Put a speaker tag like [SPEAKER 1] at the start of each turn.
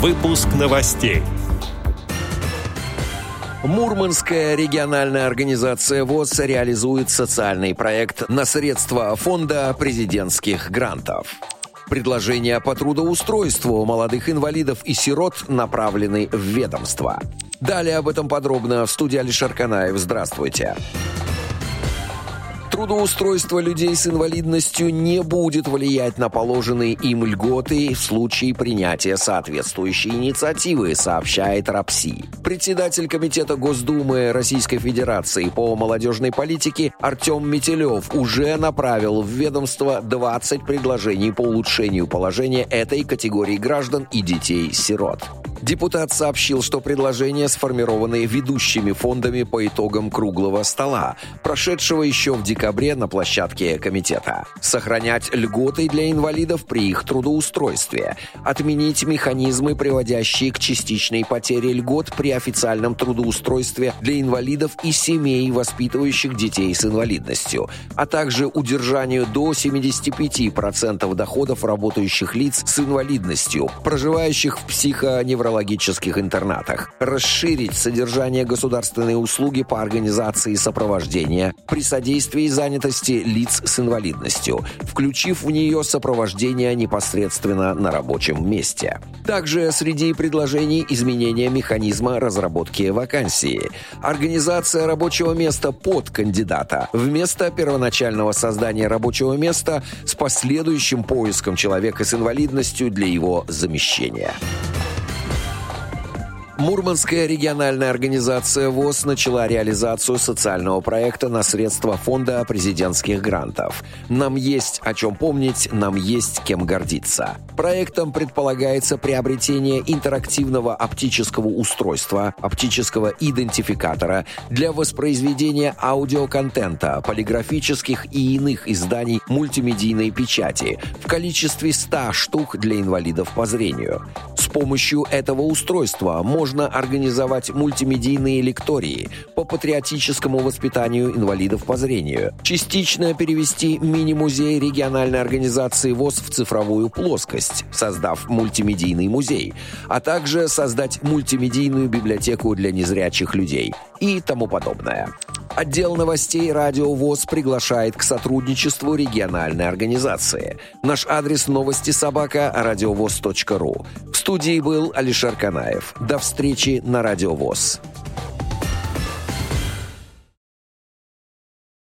[SPEAKER 1] Выпуск новостей.
[SPEAKER 2] Мурманская региональная организация ВОЗ реализует социальный проект на средства фонда президентских грантов. Предложения по трудоустройству молодых инвалидов и сирот направлены в ведомство. Далее об этом подробно в студии Алишер Канаев. Здравствуйте. Здравствуйте. Трудоустройство людей с инвалидностью не будет влиять на положенные им льготы в случае принятия соответствующей инициативы, сообщает РАПСИ. Председатель Комитета Госдумы Российской Федерации по молодежной политике Артем Метелев уже направил в ведомство 20 предложений по улучшению положения этой категории граждан и детей-сирот. Депутат сообщил, что предложения сформированы ведущими фондами по итогам круглого стола, прошедшего еще в декабре на площадке комитета. Сохранять льготы для инвалидов при их трудоустройстве. Отменить механизмы, приводящие к частичной потере льгот при официальном трудоустройстве для инвалидов и семей, воспитывающих детей с инвалидностью, а также удержанию до 75% доходов работающих лиц с инвалидностью, проживающих в психоневрологических неврологических интернатах, расширить содержание государственной услуги по организации сопровождения при содействии занятости лиц с инвалидностью, включив в нее сопровождение непосредственно на рабочем месте. Также среди предложений изменения механизма разработки вакансии, организация рабочего места под кандидата вместо первоначального создания рабочего места с последующим поиском человека с инвалидностью для его замещения. Мурманская региональная организация ВОЗ начала реализацию социального проекта на средства фонда президентских грантов. Нам есть о чем помнить, нам есть кем гордиться. Проектом предполагается приобретение интерактивного оптического устройства, оптического идентификатора для воспроизведения аудиоконтента, полиграфических и иных изданий мультимедийной печати в количестве 100 штук для инвалидов по зрению. Помощью этого устройства можно организовать мультимедийные лектории по патриотическому воспитанию инвалидов по зрению, частично перевести мини-музей региональной организации ВОЗ в цифровую плоскость, создав мультимедийный музей, а также создать мультимедийную библиотеку для незрячих людей и тому подобное. Отдел новостей «Радио ВОЗ» приглашает к сотрудничеству региональной организации. Наш адрес новости собака радиовоз.ру. Студии был Алишер Канаев. До встречи на «Радио ВОЗ».